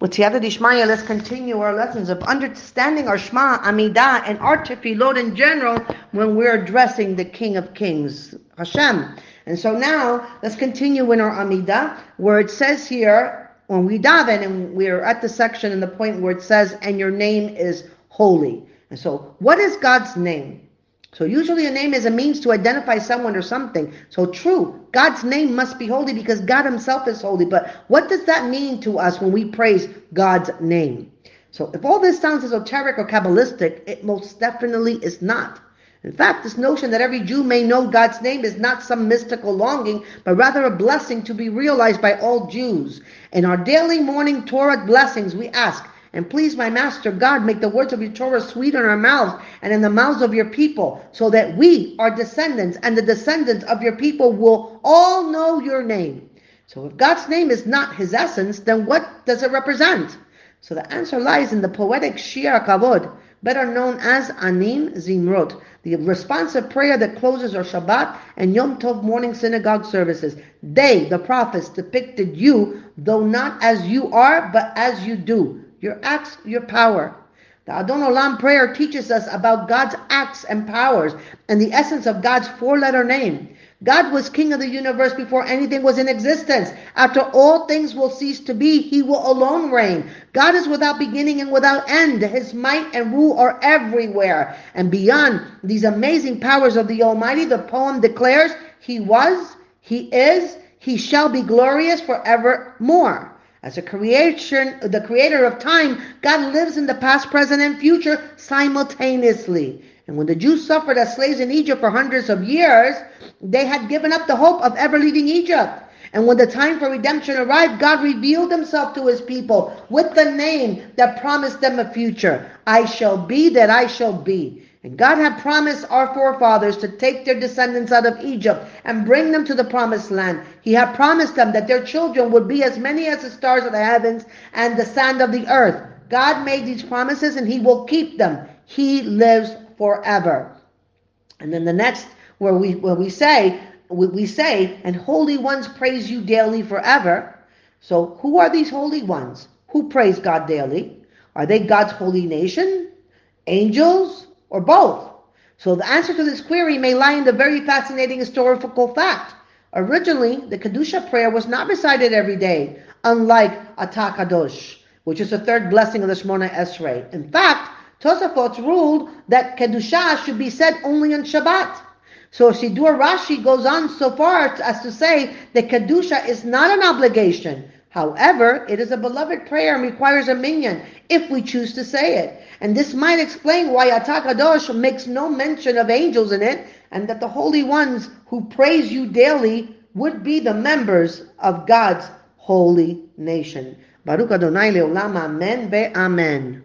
With Siyata Dishmaya, let's continue our lessons of understanding our Shema, Amidah, and our Tefillot in general when we're addressing the King of Kings, Hashem. And so now, let's continue in our Amidah, where it says here, when we daven, and we're at the section and the point where it says, and your name is holy. And so, what is God's name? So usually a name is a means to identify someone or something. So true, God's name must be holy because God himself is holy. But what does that mean to us when we praise God's name? So if all this sounds esoteric or Kabbalistic, it most definitely is not. In fact, this notion that every Jew may know God's name is not some mystical longing, but rather a blessing to be realized by all Jews. In our daily morning Torah blessings, we ask, and please, my Master God, make the words of your Torah sweet in our mouths and in the mouths of your people, so that we, our descendants, and the descendants of your people will all know your name. So if God's name is not his essence, then what does it represent? So the answer lies in the poetic Shir Kavod, better known as Anim Zimrot, the responsive prayer that closes our Shabbat and Yom Tov morning synagogue services. They, the prophets, depicted you, though not as you are, but as you do your acts, your power. The Adon Olam prayer teaches us about God's acts and powers and the essence of God's four letter name. God was king of the universe before anything was in existence. After all things will cease to be, he will alone reign. God is without beginning and without end. His might and rule are everywhere. And beyond these amazing powers of the Almighty, the poem declares, He was, He is, He shall be glorious forevermore. As a creation, the creator of time, God lives in the past, present, and future simultaneously. And when the Jews suffered as slaves in Egypt for hundreds of years, they had given up the hope of ever leaving Egypt. And when the time for redemption arrived, God revealed himself to his people with the name that promised them a future. I shall be that I shall be. And God had promised our forefathers to take their descendants out of Egypt and bring them to the promised land. He had promised them that their children would be as many as the stars of the heavens and the sand of the earth. God made these promises and he will keep them. He lives forever. And then the next where we where we say we say and holy ones praise you daily forever. So who are these holy ones? Who praise God daily? Are they God's holy nation? Angels? Or both? So the answer to this query may lie in the very fascinating historical fact. Originally, the Kedusha prayer was not recited every day, unlike Atah Kadosh, which is the third blessing of the Shemona Esrei. In fact, Tosafot ruled that Kedusha should be said only on Shabbat. So Siddur Rashi goes on so far as to say that Kedusha is not an obligation. However, it is a beloved prayer and requires a minyan if we choose to say it. And this might explain why Atah Kadosh makes no mention of angels in it, and that the holy ones who praise you daily would be the members of God's holy nation. Baruch Adonai Leolam Amen Be Amen.